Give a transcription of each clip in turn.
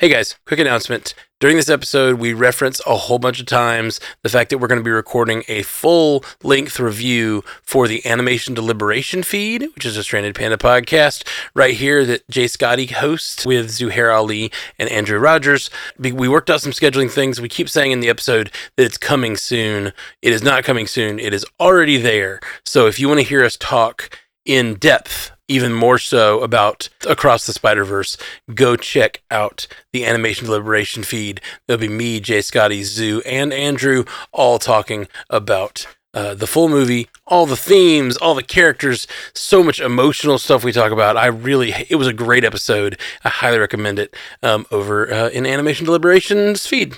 Hey guys, quick announcement. During this episode, we reference a whole bunch of times the fact that we're going to be recording a full length review for the Animation Deliberation feed, which is a Stranded Panda podcast right here that Jay Scotty hosts with Zuhair Ali and Andrew Rogers. We worked out some scheduling things. We keep saying in the episode that it's coming soon. It is not coming soon, it is already there. So if you want to hear us talk in depth even more so about Across the Spider Verse, go check out the Animation Deliberation feed. There'll be me, Jay Scotty, Zoo, and Andrew all talking about uh, the full movie, all the themes, all the characters, so much emotional stuff we talk about. I really, it was a great episode. I highly recommend it um, over uh, in Animation Deliberations feed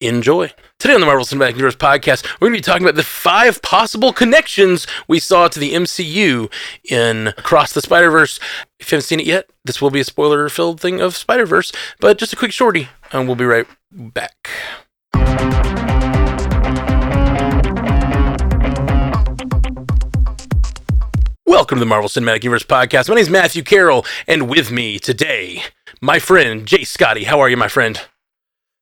enjoy. Today on the Marvel Cinematic Universe podcast, we're going to be talking about the five possible connections we saw to the MCU in Across the Spider Verse. If you haven't seen it yet, this will be a spoiler filled thing of Spider Verse, but just a quick shorty, and we'll be right back. Welcome to the Marvel Cinematic Universe podcast. My name is Matthew Carroll, and with me today, my friend Jay Scotty. How are you, my friend?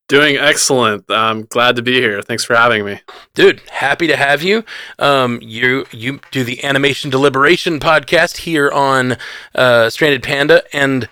Doing excellent. I'm glad to be here. Thanks for having me. Dude, happy to have you. Um, you you do the animation deliberation podcast here on uh, Stranded Panda, and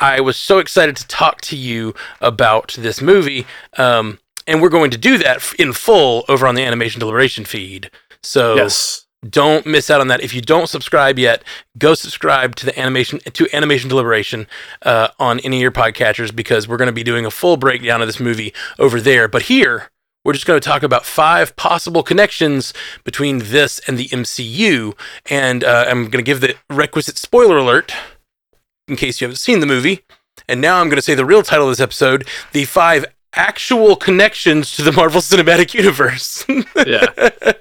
I was so excited to talk to you about this movie. Um, and we're going to do that in full over on the animation deliberation feed. So yes. Don't miss out on that. If you don't subscribe yet, go subscribe to the animation to Animation Deliberation uh, on any of your podcatchers because we're going to be doing a full breakdown of this movie over there. But here, we're just going to talk about five possible connections between this and the MCU, and uh, I'm going to give the requisite spoiler alert in case you haven't seen the movie. And now I'm going to say the real title of this episode: the five actual connections to the Marvel Cinematic Universe. yeah.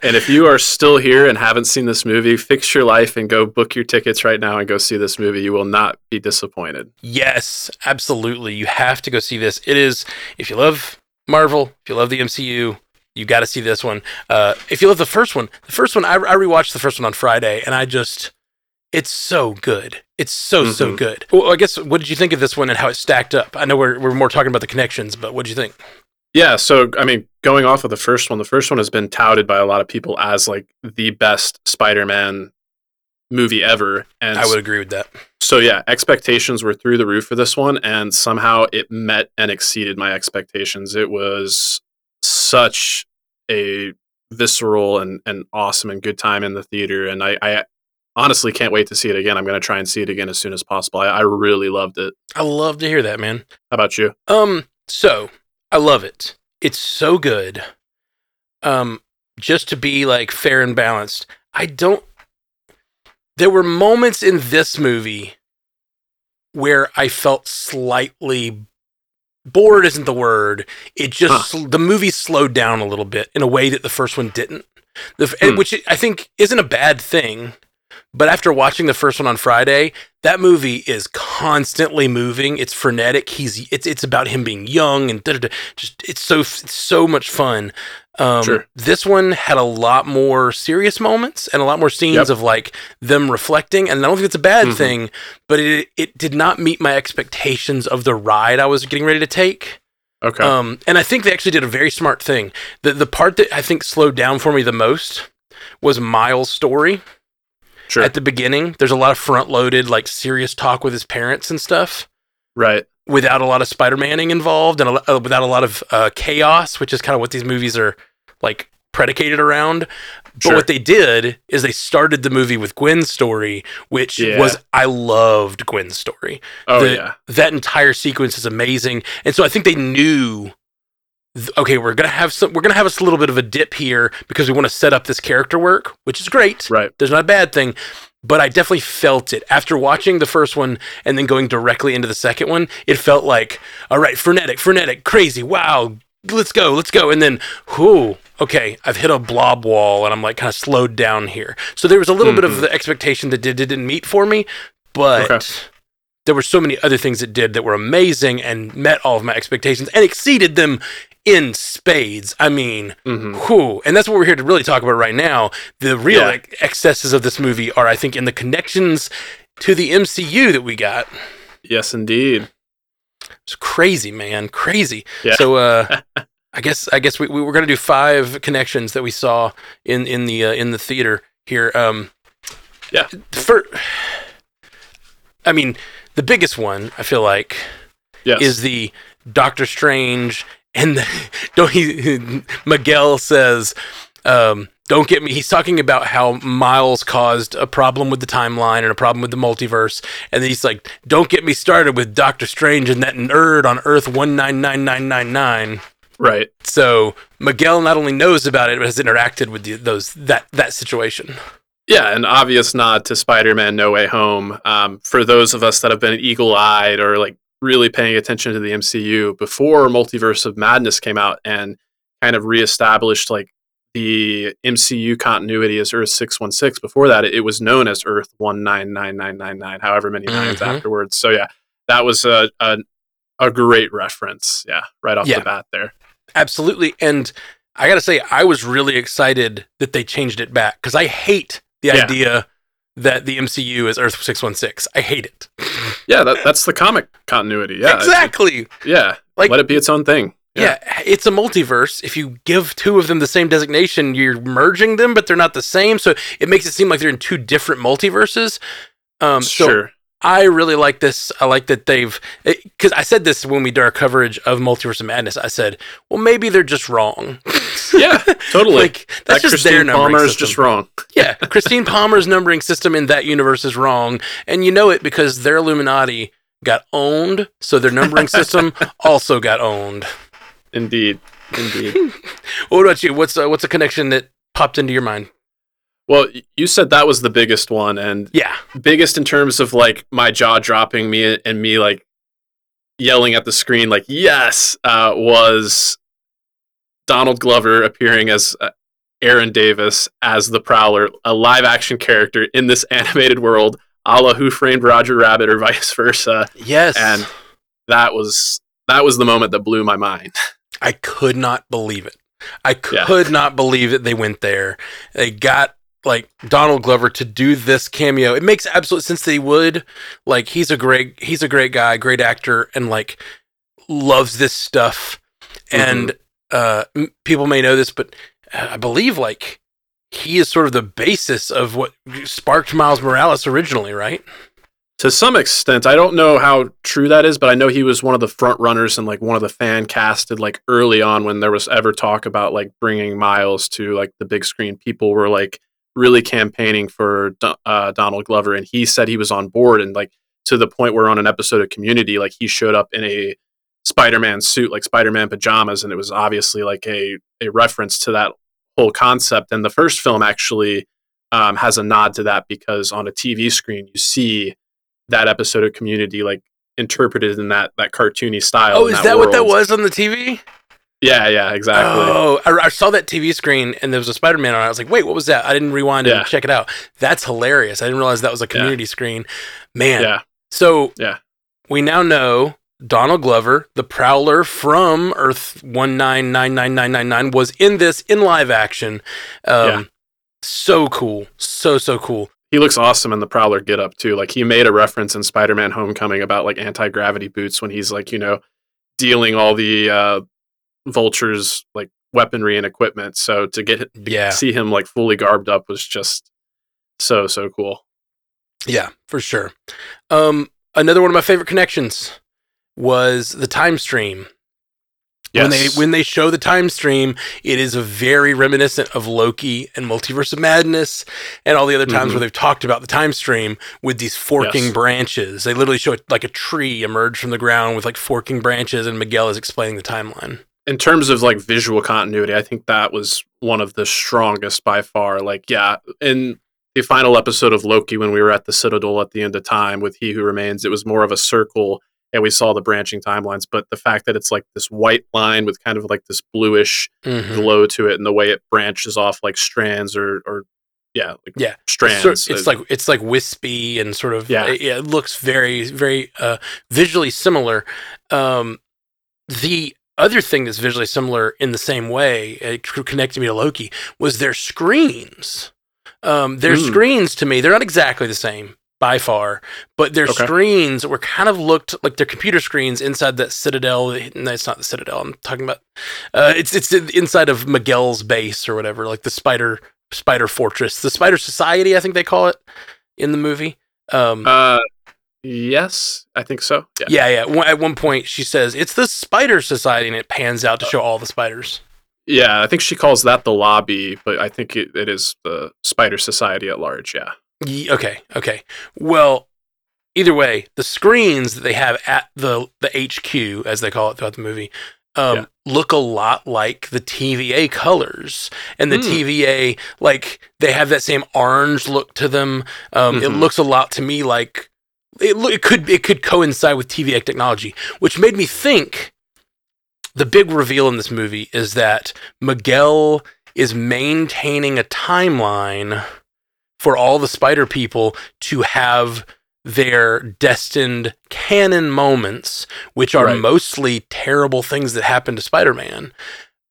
And if you are still here and haven't seen this movie, fix your life and go book your tickets right now and go see this movie. You will not be disappointed. Yes, absolutely. You have to go see this. It is, if you love Marvel, if you love the MCU, you got to see this one. Uh, if you love the first one, the first one, I, I rewatched the first one on Friday and I just, it's so good. It's so mm-hmm. so good. Well, I guess what did you think of this one and how it stacked up? I know we're we're more talking about the connections, but what did you think? Yeah, so I mean, going off of the first one, the first one has been touted by a lot of people as like the best Spider-Man movie ever, and I would agree with that. So yeah, expectations were through the roof for this one, and somehow it met and exceeded my expectations. It was such a visceral and, and awesome and good time in the theater, and I, I honestly can't wait to see it again. I'm going to try and see it again as soon as possible. I, I really loved it. I love to hear that, man. How about you? Um, so I love it. It's so good. Um, just to be like fair and balanced, I don't. There were moments in this movie where I felt slightly bored. Isn't the word? It just huh. the movie slowed down a little bit in a way that the first one didn't. The, hmm. which I think isn't a bad thing but after watching the first one on Friday, that movie is constantly moving. It's frenetic. He's it's it's about him being young and just it's so it's so much fun. Um, sure. This one had a lot more serious moments and a lot more scenes yep. of like them reflecting, and I don't think it's a bad mm-hmm. thing, but it it did not meet my expectations of the ride I was getting ready to take. Okay. Um, and I think they actually did a very smart thing. The the part that I think slowed down for me the most was Miles' story sure. at the beginning. There's a lot of front loaded, like serious talk with his parents and stuff. Right. Without a lot of Spider Manning involved and a, uh, without a lot of uh, chaos, which is kind of what these movies are like predicated around. But what they did is they started the movie with Gwen's story, which yeah. was I loved Gwen's story. Oh the, yeah, that entire sequence is amazing, and so I think they knew okay, we're gonna have some, we're gonna have a little bit of a dip here because we want to set up this character work, which is great. Right. There's not a bad thing, but I definitely felt it after watching the first one and then going directly into the second one. It felt like, all right, frenetic, frenetic, crazy, wow, let's go, let's go, and then, whoo, okay, I've hit a blob wall and I'm like kind of slowed down here. So there was a little mm-hmm. bit of mm-hmm. the expectation that did, didn't meet for me, but. Okay there were so many other things it did that were amazing and met all of my expectations and exceeded them in spades. I mean, mm-hmm. whew. And that's what we're here to really talk about right now. The real yeah. excesses of this movie are, I think, in the connections to the MCU that we got. Yes, indeed. It's crazy, man, crazy. Yeah. So uh, I guess I guess we, we were gonna do five connections that we saw in in the uh, in the theater here. Um, Yeah. For, I mean, the biggest one I feel like Yes. is the Doctor Strange and the, don't he Miguel says um, don't get me he's talking about how Miles caused a problem with the timeline and a problem with the multiverse and then he's like don't get me started with Doctor Strange and that nerd on Earth 199999 right. so Miguel not only knows about it but has interacted with the, those that that situation Yeah, an obvious nod to Spider-Man: No Way Home. Um, for those of us that have been eagle-eyed or like really paying attention to the MCU before Multiverse of Madness came out and kind of reestablished like the MCU continuity as Earth six one six. Before that, it, it was known as Earth one nine nine nine nine nine. However many 9s Mhm. afterwards. So yeah, that was a a, a great reference. Yeah, right off Yeah. the bat there. Absolutely. And I got to say, I was really excited that they changed it back because I hate the Yeah. idea that the MCU is Earth 616. I hate it. Yeah, that, that's the comic continuity. Yeah, exactly. Yeah, Like- let it be its own thing. Yeah. it's a multiverse. If you give two of them the same designation, you're merging them, but they're not the same. So it makes it seem like they're in two different multiverses. Um, so sure. I really like this. I like that they've because I said this when we did our coverage of Multiverse of Madness. I said, well, maybe they're just wrong. Yeah, totally. like that's that just Christine their numbering Palmer is system. just wrong. yeah, Christine Palmer's numbering system in that universe is wrong, and you know it because their Illuminati got owned, so their numbering system also got owned. Indeed, indeed. What about you? What's uh, what's a connection that popped into your mind? Well, you said that was the biggest one, and Yeah, biggest in terms of like my jaw dropping me and me like yelling at the screen like yes uh, was Donald Glover appearing as uh, Aaron Davis as the Prowler, a live action character in this animated world, a la Who Framed Roger Rabbit or vice versa. yes, And that was that was the moment that blew my mind. I could not believe it. I Yeah. could not believe that they went there. They got like Donald Glover to do this cameo. It makes absolute sense that he would. Like he's a great he's a great guy, great actor and like loves this stuff. And uh m- people may know this but uh, I believe like he is sort of the basis of what sparked Miles Morales originally, right? To some extent, I don't know how true that is, but I know he was one of the front runners and like one of the fan casted like early on when there was ever talk about like bringing Miles to like the big screen. People were like really campaigning for uh, Donald Glover, and he said he was on board and like to the point where on an episode of Community, like he showed up in a Spider-Man suit, like Spider-Man pajamas, and it was obviously like a a reference to that whole concept. And the first film actually um, has a nod to that because on a TV screen you see that episode of Community like interpreted in that that cartoony style. Oh, is that what that was on the TV? Yeah, yeah, exactly. Oh, I, I saw that TV screen and there was a Spider Man on it. I was like, wait, what was that? I didn't rewind it Yeah. and check it out. That's hilarious. I didn't realize that was a community screen. Man. Yeah, So Yeah. we now know Donald Glover, the Prowler from Earth 1999999, was in this in live action. Um, Yeah. So cool. So, so cool. he looks awesome in the Prowler get up too. Like he made a reference in Spider-Man: Homecoming about like anti-gravity boots when he's like you know dealing all the uh, vultures like weaponry and equipment. So to get Yeah. see him like fully garbed up was just so so cool. Yeah, for sure. Um, another one of my favorite connections was the time stream. When they when they show the time stream, it is a very reminiscent of Loki and Multiverse of Madness and all the other times Mhm. where they've talked about the time stream with these forking Yes. branches. They literally show it like a tree emerge from the ground with like forking branches, and Miguel is explaining the timeline. In terms of like visual continuity, I think that was one of the strongest by far. Like, yeah, in the final episode of Loki, when we were at the Citadel at the end of time with He Who Remains, it was more of a circle and we saw the branching timelines. But the fact that it's like this white line with kind of like this bluish Mhm. glow to it and the way it branches off like strands or, or yeah, like Yeah. strands. Sort- it's uh, like it's like wispy and sort of Yeah. it, it looks very very uh, visually similar. Um, the other thing that's visually similar in the same way, it connected me to Loki, was their screens. Um, their Mm. screens to me, they're not exactly the same, by far. But their Okay. screens were kind of looked like their computer screens inside that Citadel. No, it's not the Citadel. I'm talking about. Uh, it's it's inside of Miguel's base or whatever, like the Spider Spider Fortress, the Spider Society, I think they call it in the movie. Um, Uh, yes, I think so. Yeah. yeah, yeah. At one point, she says it's the Spider Society, and it pans out to show all the spiders. Yeah, I think she calls that the lobby, but I think it, it is the Spider Society at large. Yeah. Ye- okay, okay. Well, either way, the screens that they have at the the HQ, as they call it throughout the movie, um, Yeah. look a lot like the TVA colors, and the Hmm. TVA like they have that same orange look to them. Um, It Mhm. looks a lot to me like it. It could it could coincide with TVA technology, which made me think. The big reveal in this movie is that Miguel is maintaining a timeline for all the spider people to have their destined canon moments, which are Right. mostly terrible things that happen to Spider Man,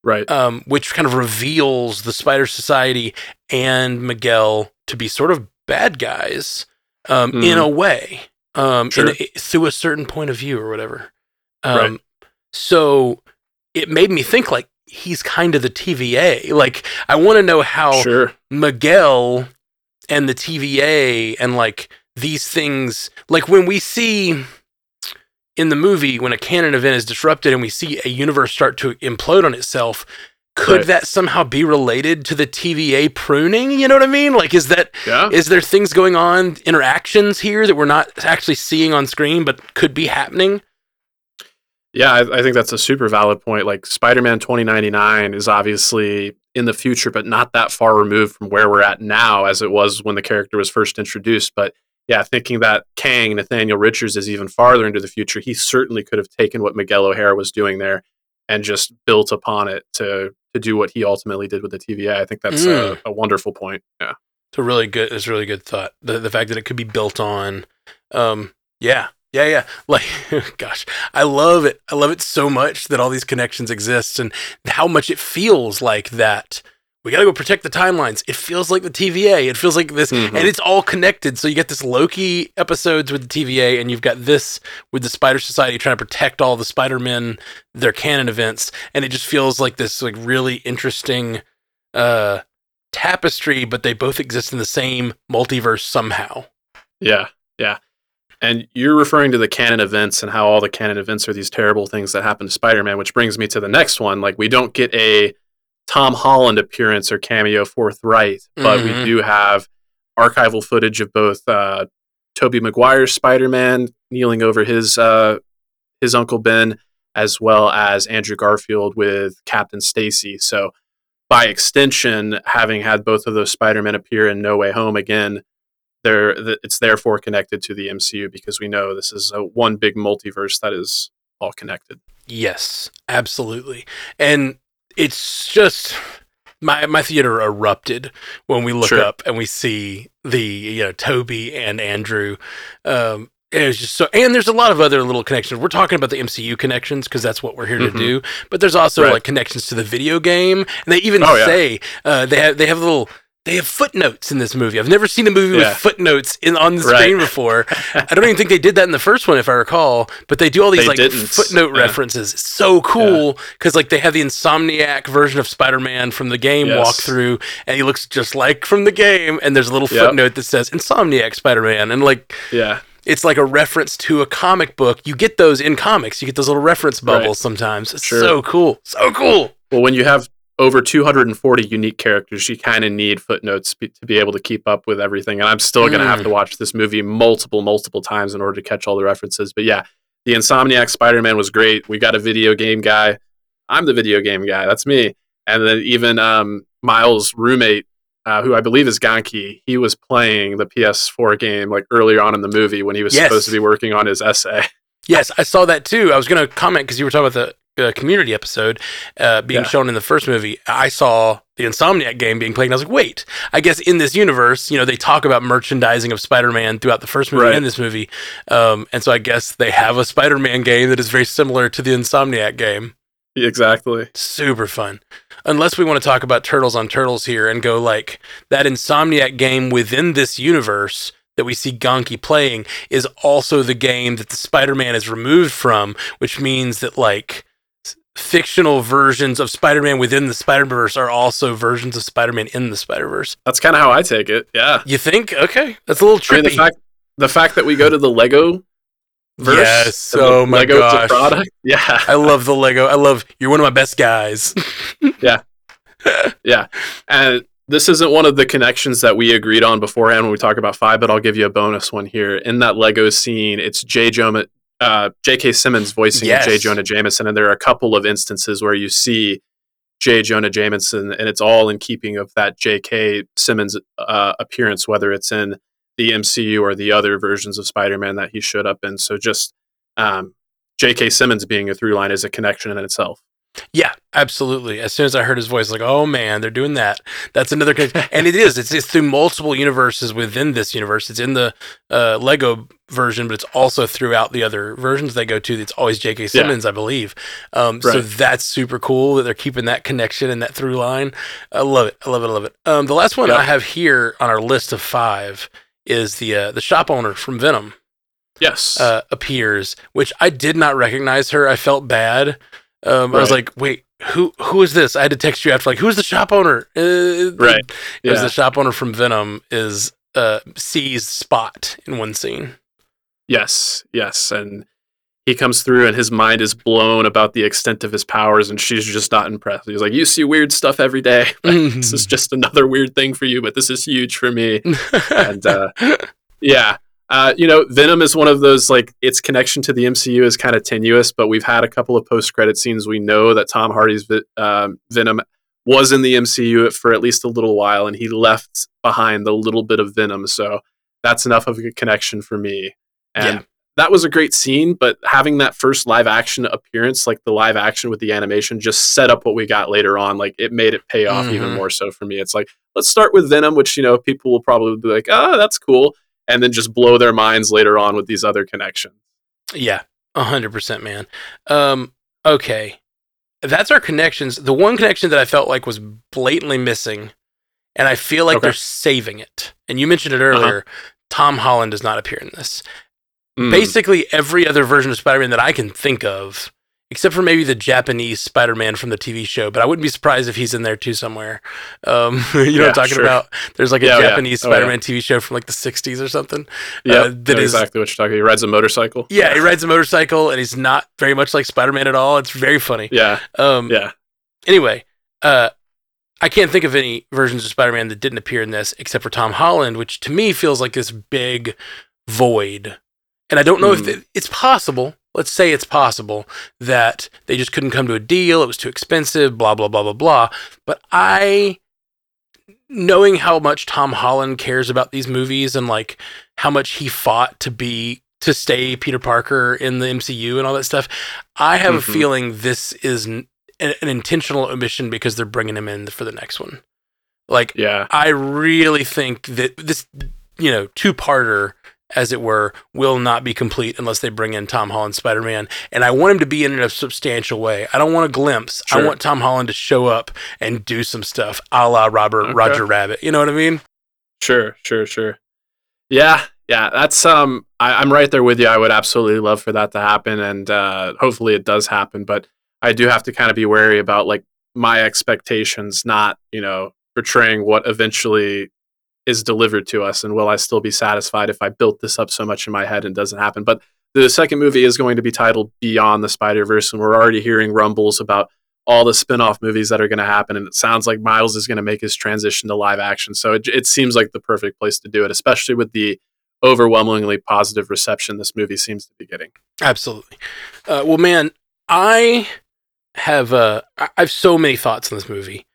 Right. um, which kind of reveals the Spider Society and Miguel to be sort of bad guys um, in Mhm. a way, um, in Sure. a- through a certain point of view or whatever. Um, Right. So it made me think like he's kind of the TVA. Like I want to know how sure. Miguel and the TVA and like these things like when we see in the movie when a canon event is disrupted and we see a universe start to implode on itself could Right. that somehow be related to the TVA pruning you know what i mean like is that Yeah. is there things going on interactions here that we're not actually seeing on screen but could be happening Yeah, I, I think that's a super valid point. Like Spider Man 2099 is obviously in the future, but not that far removed from where we're at now as it was when the character was first introduced. But yeah, thinking that Kang, Nathaniel Richards, is even farther into the future, he certainly could have taken what Miguel O'Hara was doing there and just built upon it to to do what he ultimately did with the TVA. I think that's a, a wonderful point. Yeah. It's a really good. It's a really good thought. The the fact that it could be built on, um, yeah, yeah, yeah. Like, gosh, I love it. I love it so much that all these connections exist and how much it feels like that. We gotta go protect the timelines. It feels like the TVA. It feels like this, Mhm. and it's all connected. So you get this Loki episodes with the TVA, and you've got this with the Spider Society trying to protect all the Spider Men, their canon events, and it just feels like this like really interesting uh tapestry, but they both exist in the same multiverse somehow. Yeah, yeah. And you're referring to the canon events and how all the canon events are these terrible things that happen to Spider-Man, which brings me to the next one. Like we don't get a Tom Holland appearance or cameo forthright, but Mhm. we do have archival footage of both uh, Tobey Maguire's Spider-Man kneeling over his uh, his Uncle Ben, as well as Andrew Garfield with Captain Stacy. So by extension, having had both of those Spider-Men appear in No Way Home again, there th- it's therefore connected to the MCU because we know this is a one big multiverse that is all connected. Yes, absolutely. And it's just my my theater erupted when we look Sure. up and we see the you know Tobey and Andrew. Um, and it was just so, and there's a lot of other little connections. We're talking about the MCU connections because that's what we're here Mhm. to do. But there's also Right. like connections to the video game, and they even Oh, yeah. say uh, they have they have little they have footnotes in this movie. I've never seen a movie Yeah. with footnotes in on the Right. screen before. I don't even think they did that in the first one, if I recall. But they do all these They like didn't. footnote Yeah. references. It's so cool because like they have the Insomniac version of Spider-Man from the game Yes. walkthrough, and he looks just like from the game. And there's a little Yep. footnote that says Insomniac Spider-Man, and like Yeah, it's like a reference to a comic book. You get those in comics. You get those little reference Right. bubbles sometimes. It's Sure. so cool. So cool. well, when you have over 240 unique characters, you kind of need footnotes be- to be able to keep up with everything. And I'm still going to Mm. have to watch this movie multiple, multiple times in order to catch all the references. But yeah, the Insomniac Spider Man was great. We got a video game guy. I'm the video game guy. That's me. And then even um, Miles' roommate, uh, who I believe is Ganke, he was playing the PS4 game like earlier on in the movie when he was Yes. supposed to be working on his essay. Yes, I saw that too. I was going to comment because you were talking about the uh, community episode uh, being Yeah. shown in the first movie. I saw the Insomniac game being played, and I was like, wait, I guess in this universe, you know, they talk about merchandising of Spider Man throughout the first movie Right. and this movie. Um, and so I guess they have a Spider Man game that is very similar to the Insomniac game. exactly. Super fun. Unless we want to talk about Turtles on Turtles here and go like that Insomniac game within this universe, that we see Ganke playing is also the game that the Spider-Man is removed from, which means that like fictional versions of Spider-Man within the Spider-Verse are also versions of Spider-Man in the Spider-Verse. That's kind of how I take it. Yeah. You think? Okay, that's a little trippy. I mean, the fact the fact that we go to the Lego verse, yes. Oh my Lego gosh. product, yeah. I love the Lego. I love you're one of my best guys. yeah, yeah, and this isn't one of the connections that we agreed on beforehand when we talk about five, but I'll give you a bonus one here. In that Lego scene, it's J. Jonah, uh, J.K. Simmons voicing Yes. J. Jonah Jameson, and there are a couple of instances where you see J. Jonah Jameson, and it's all in keeping of that J.K. Simmons uh, appearance, whether it's in the MCU or the other versions of Spider-Man that he showed up in. So just um, J.K. Simmons being a through line is a connection in itself. Yeah, absolutely. As soon as I heard his voice, like, oh man, they're doing that. That's another connection. and it is. It's, it's through multiple universes within this universe. It's in the uh, Lego version, but it's also throughout the other versions they go to. It's always J.K. Simmons, I believe. Um, So that's super cool that they're keeping that connection and that through line. I love it. I love it. I love it. Um, the last one Yeah. I have here on our list of five is the uh, the shop owner from Venom Yes. uh, appears, which I did not recognize her. I felt bad. Um, I was like, wait, who who is this? I had to text you after, like, who's the shop owner? Uh, Right. It was the shop owner from Venom is uh, sees Spot in one scene. Yes, yes. And he comes through and his mind is blown about the extent of his powers, and she's just not impressed. He's like, You see weird stuff every day. this is just another weird thing for you, but this is huge for me. And uh, yeah. Uh, you know, Venom is one of those like its connection to the MCU is kind of tenuous, but we've had a couple of post-credit scenes. We know that Tom Hardy's um, Venom was in the MCU for at least a little while, and he left behind the little bit of Venom. So that's enough of a connection for me. And Yeah. that was a great scene, but having that first live action appearance, like the live action with the animation, just set up what we got later on. Like it made it pay off even Mhm. more so for me. It's like let's start with Venom, which you know people will probably be like, oh, that's cool, and then just blow their minds later on with these other connections. yeah, a hundred percent, man. Um, okay, that's our connections. The one connection that I felt like was blatantly missing, and I feel like Okay. Uh-huh. they're saving it. And you mentioned it earlier. Tom Holland does not appear in this. Mm. basically every other version of Spider-Man that I can think of, except for maybe the Japanese Spider-Man from the TV show. But I wouldn't be surprised if he's in there too somewhere. Um, you know what I'm talking sure. about? There's like a Yeah, yeah. Japanese Oh. Spider-Man TV show from like the '60s or something. yeah, uh, that is- exactly what you're talking. About. He rides a motorcycle. Yeah, he rides a motorcycle and he's not very much like Spider-Man at all. It's very funny. yeah, Um, yeah. Anyway, uh, I can't think of any versions of Spider-Man that didn't appear in this except for Tom Holland, which to me feels like this big void. And I don't know if Hmm. it, it's possible. Let's say it's possible that they just couldn't come to a deal. It was too expensive. Blah blah blah blah blah. But I, knowing how much Tom Holland cares about these movies and like how much he fought to be to stay Peter Parker in the MCU and all that stuff, I have a Mhm. feeling this is an, an intentional omission because they're bringing him in for the next one. Like Yeah, I really think that this, you know, two-parter, as it were, will not be complete unless they bring in Tom Holland Spider-Man, and I want him to be in a substantial way. I don't want a glimpse. I want Tom Holland to show up and do some stuff, a la Robert Okay. Roger Rabbit. You know what I mean? Sure, sure, sure. Yeah, yeah. That's um. I, I'm right there with you. I would absolutely love for that to happen, and uh, hopefully it does happen. But I do have to kind of be wary about like my expectations, not you know portraying what eventually is delivered to us, and will I still be satisfied if I built this up so much in my head and doesn't happen? But the second movie is going to be titled Beyond the Spider Verse, and we're already hearing rumbles about all the spin-off movies that are going to happen and it sounds like miles is going to make his transition to live action so it, it seems like the perfect place to do it especially with the overwhelmingly positive reception this movie seems to be getting Absolutely. Uh, well, man, I have uh, I I have so many thoughts on this movie.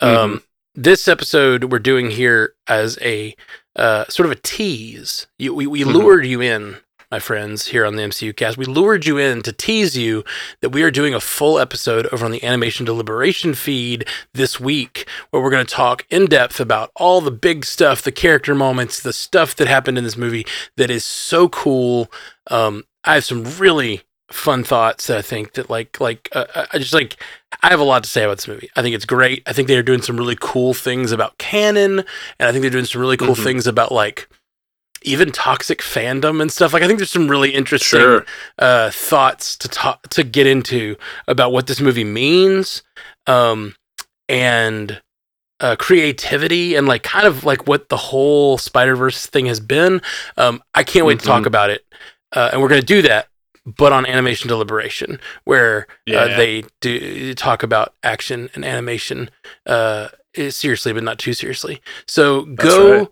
Um, This episode we're doing here as a uh, sort of a tease. You, we we Mhm. lured you in, my friends, here on the MCU cast. We lured you in to tease you that we are doing a full episode over on the Animation Deliberation feed this week, where we're going to talk in depth about all the big stuff, the character moments, the stuff that happened in this movie that is so cool. Um, I have some really fun thoughts that I think that like like uh, I just like I have a lot to say about this movie. I think it's great. I think they are doing some really cool things about canon, and I think they're doing some really cool Mhm. things about like even toxic fandom and stuff. Like I think there's some really interesting Sure. uh, thoughts to talk to get into about what this movie means, um, and uh, creativity and like kind of like what the whole Spider Verse thing has been. Um, I can't wait to talk Mhm. about it, uh, and we're gonna do that. But on animation deliberation, where Yeah. uh, they do talk about action and animation uh, seriously, but not too seriously. So go right.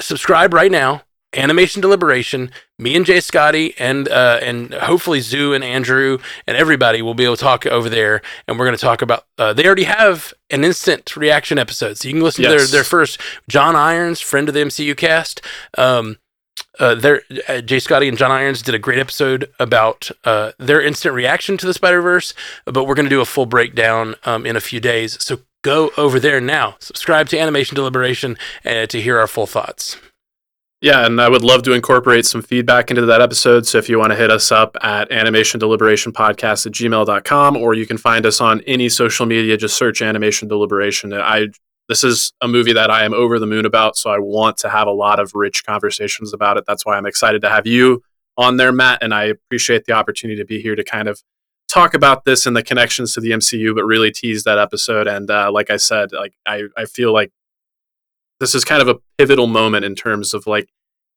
subscribe right now. Animation Deliberation. Me and Jay Scotty and uh, and hopefully Zoo and Andrew and everybody will be able to talk over there, and we're going to talk about. Uh, they already have an instant reaction episode, so you can listen to their their first. John Irons, friend of the MCU cast. Um, uh, uh, Jay Scotty and John Irons did a great episode about uh, their instant reaction to the Spider Verse, but we're going to do a full breakdown um, in a few days. So go over there now, subscribe to Animation Deliberation, uh, to hear our full thoughts. Yeah, and I would love to incorporate some feedback into that episode. So if you want to hit us up at animation deliberation podcast at gmail.com, or you can find us on any social media, just search animation deliberation. I this is a movie that I am over the moon about, so I want to have a lot of rich conversations about it. That's why I'm excited to have you on there, Matt, and I appreciate the opportunity to be here to kind of talk about this and the connections to the MCU, but really tease that episode. And uh, like I said, like I, I feel like this is kind of a pivotal moment in terms of like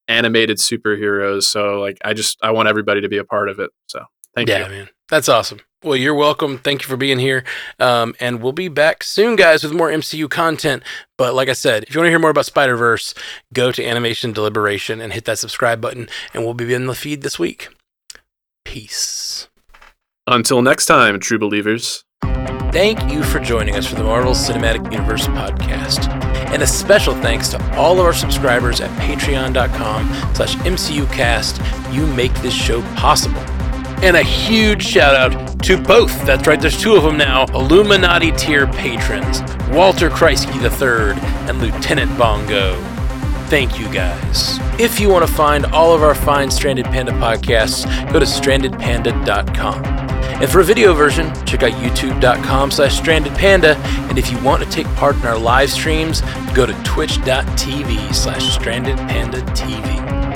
animated superheroes. So like I just I want everybody to be a part of it. So thank yeah, you. man. That's awesome. Well, you're welcome. Thank you for being here. Um, and we'll be back soon, guys, with more MCU content. But like I said, if you want to hear more about Spider Verse, go to Animation Deliberation and hit that subscribe button, and we'll be in the feed this week. Peace. Until next time, true believers. Thank you for joining us for the Marvel Cinematic Universe podcast. And a special thanks to all of our subscribers at patreon.com slash mcucast. You make this show possible. And a huge shout out to both, that's right, there's two of them now, Illuminati tier patrons, Walter Kreisky III and Lieutenant Bongo. Thank you guys. If you want to find all of our fine Stranded Panda podcasts, go to strandedpanda.com. And for a video version, check out youtube.com slash strandedpanda. And if you want to take part in our live streams, go to twitch.tv slash strandedpandatv.